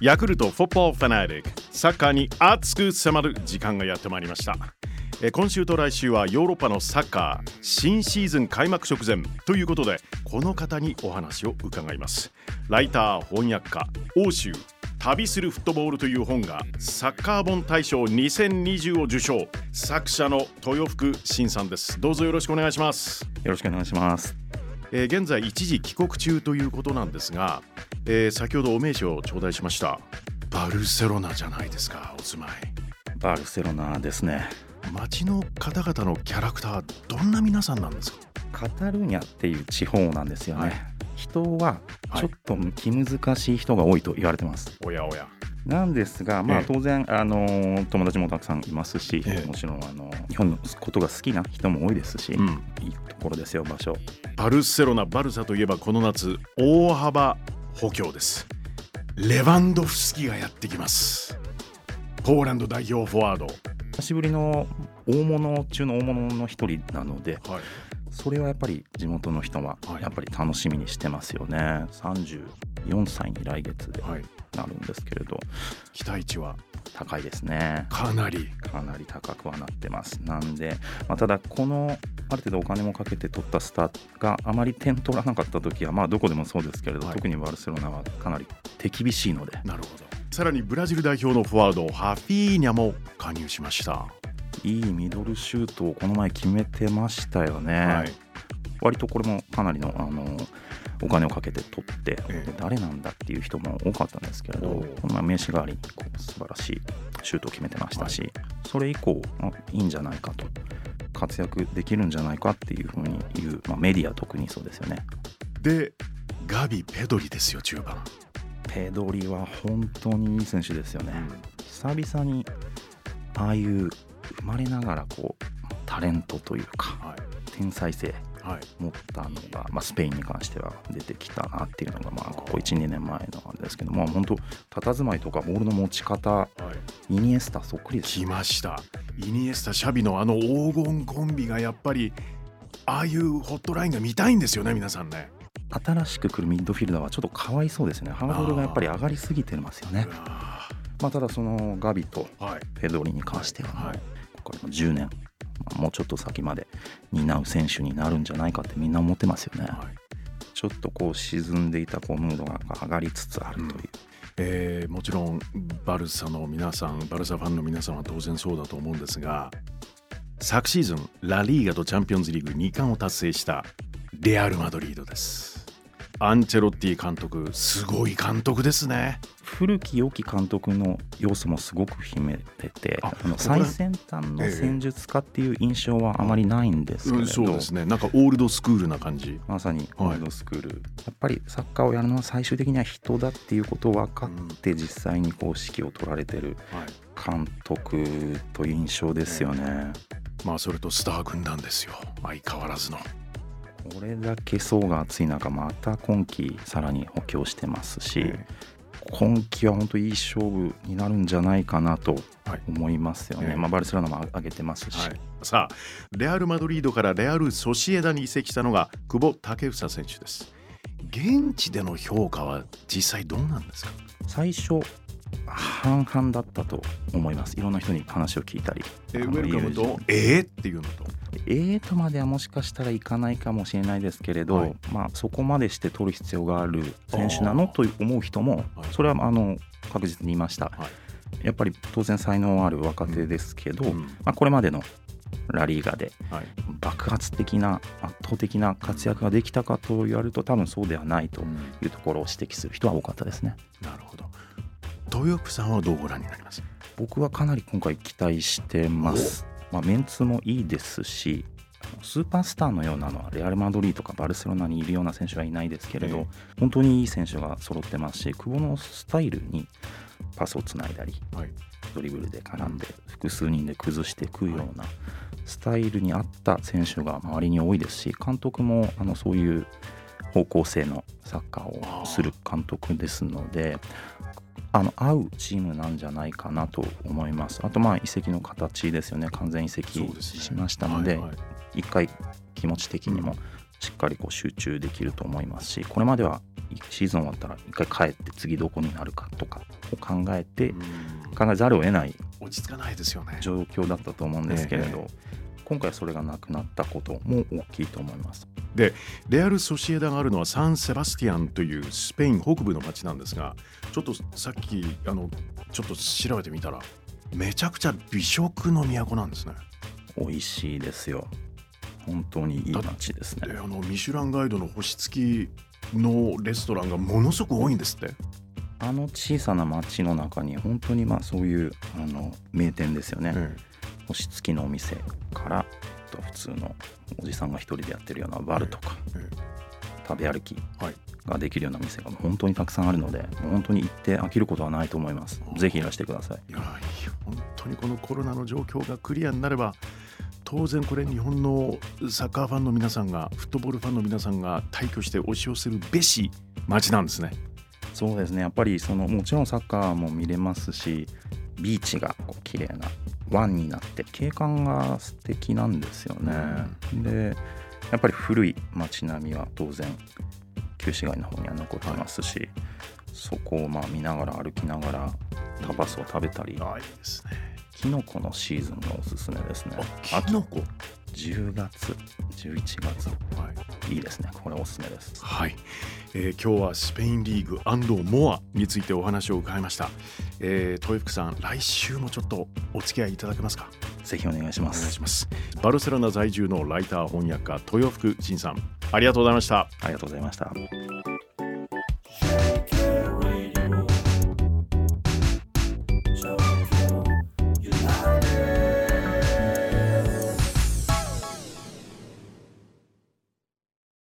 ヤクルトフォッポーファナリック。サッカーに熱く迫る時間がやってまいりました。今週と来週はヨーロッパのサッカー新シーズン開幕直前ということでこの方にお話を伺います。ライター翻訳家欧州旅するフットボールという本がサッカー本大賞2020を受賞。作者の豊福慎さんです。どうぞよろしくお願いします。よろしくお願いします。えー、現在一時帰国中ということなんですが、えー、先ほどお名刺を頂戴しました。バルセロナじゃないですかお住まい。バルセロナですね。街の方々のキャラクターどんな皆さんなんですか？カタルーニャっていう地方なんですよね、はい、人はちょっと気難しい人が多いと言われてます、はい、おやおや。なんですが、まあ、当然、あの友達もたくさんいますし、もちろんあの日本のことが好きな人も多いですし、うん、いいところですよ場所。バルセロナバルサといえばこの夏大幅補強です。レバンドフスキがやってきます。ポーランド代表フォワード。久しぶりの大物中の大物の一人なので、はい、それはやっぱり地元の人はやっぱり楽しみにしてますよね、はい、34歳に来月でなるんですけれど、期待値は高いですね。かなり。かなり高くはなってます。なんで、まあ、ただこのある程度お金もかけて取ったスターがあまり点取らなかった時はまあどこでもそうですけれど、はい、特にバルセロナはかなり手厳しいのでなるほどさらにブラジル代表のフォワードハフィーニャも加入しましたいいミドルシュートをこの前決めてましたよね、はい、割とこれもかなりのあのお金をかけて取って、ええ、誰なんだっていう人も多かったんですけれど、まあ、名刺代わりにこう素晴らしいシュートを決めてましたし、はい、それ以降、まあ、いいんじゃないかと活躍できるんじゃないかっていうふうに言う、まあ、メディア特にそうですよね。でガビ・ペドリですよ中盤。ペドリは本当にいい選手ですよね。うん、久々にああいう生まれながらこうタレントというか、はい、天才性持ったのが、まあ、スペインに関しては出てきたなっていうのが、まあ、ここ12年前のあれですけども本当佇まいとかボールの持ち方、はい、イニエスタそっくりです、ね、きました。イニエスタシャビのあの黄金コンビがやっぱりああいうホットラインが見たいんですよね皆さんね。新しく来るミッドフィルダーはちょっとかわいそうですね。ハードルがやっぱり上がりすぎてますよね。まあ、ただそのガビとペドリに関しては、はい、ここから10年もうちょっと先まで担う選手になるんじゃないかってみんな思ってますよね。はい、ちょっとこう沈んでいたこうムードが上がりつつあるという。うんえー、もちろんバルサの皆さんバルサファンの皆さんは当然そうだと思うんですが昨シーズンラ・リーガとチャンピオンズリーグ2冠を達成したレアル・マドリードですアンチェロッティ監督すごい監督ですね古き良き監督の要素もすごく秘めててあの最先端の戦術家っていう印象はあまりないんですけれど、ええそうですね。なんかオールドスクールな感じ。まさにオールドスクール、はい、やっぱりサッカーをやるのは最終的には人だっていうことを分かって実際にこう指揮を取られてる監督という印象ですよね、ねまあそれとスター軍団ですよ。相変わらずの。これだけ層が厚い中また今季さらに補強してますし、今季は本当いい勝負になるんじゃないかなと思いますよね、はい、まあ、バルセロナも上げてますし、はい、さあレアル・マドリードからレアル・ソシエダに移籍したのが久保建英選手です。現地での評価は実際どうなんですか？最初半々だったと思います。いろんな人に話を聞いたり。えウェルカムと？えー、っていうのと？えーとまではもしかしたらいかないかもしれないですけれど、はい、まあ、そこまでして取る必要がある選手なのと思う人もそれはあの確実にいました、はい、やっぱり当然才能ある若手ですけど、うん、まあ、これまでのラリーガで爆発的な圧倒的な活躍ができたかと言われると多分そうではないというところを指摘する人は多かったですね。なるほど。豊福さんはどうご覧になります？僕はかなり今回期待してます。まあ、メンツもいいですしスーパースターのようなのはレアル・マドリーとかバルセロナにいるような選手はいないですけれど、本当にいい選手が揃ってますし久保のスタイルにパスをつないだり、はい、ドリブルで絡んで複数人で崩していくようなスタイルに合った選手が周りに多いですし監督もあのそういう方向性のサッカーをする監督ですのであの合うチームなんじゃないかなと思います。あとまあ移籍の形ですよね完全移籍しましたのではいはい一回気持ち的にもしっかりこう集中できると思いますしこれまではシーズン終わったら一回帰って次どこになるかとかを考えてうん考えざるを得ない落ち着かないですよね。状況だったと思うんですけれど、え今回それがなくなったことも大きいと思います。レアル・ソシエダがあるのはサン・セバスティアンというスペイン北部の町なんですがちょっとさっきあのちょっと調べてみたらめちゃくちゃ美食の都なんですね。美味しいですよ。本当にいい街ですねで。あのミシュランガイドの星付きのレストランがものすごく多いんですって。あの小さな町の中に本当にまあそういうあの名店ですよね。え星付きのお店から通のおじさんが一人でやってるようなバルとか、ええ食べ歩きはい。ができるような店が本当にたくさんあるので本当に行って飽きることはないと思います。ぜひいらしてください。いや本当にこのコロナの状況がクリアになれば当然これ日本のサッカーファンの皆さんがフットボールファンの皆さんが退去して押し寄せるべし街なんですね。そうですね。やっぱりそのもちろんサッカーも見れますしビーチがこう綺麗な湾になって景観が素敵なんですよね、でやっぱり古い街並みは当然旧市街の方には残ってますし、そこをまあ見ながら歩きながらタパスを食べたり。ああいいですね。キノコのシーズンがおすすめですね。あキノコ？10月11月。はい、いいですね。これおすすめです。はい。えー今日はスペインリーグモアについてお話を伺いました。えー、豊福さん来週もちょっとお付き合いいただけますか？ぜひお願いしまお願いすします。バルセロナ在住のライター翻訳家豊福仁さんありがとうございました。ありがとうございました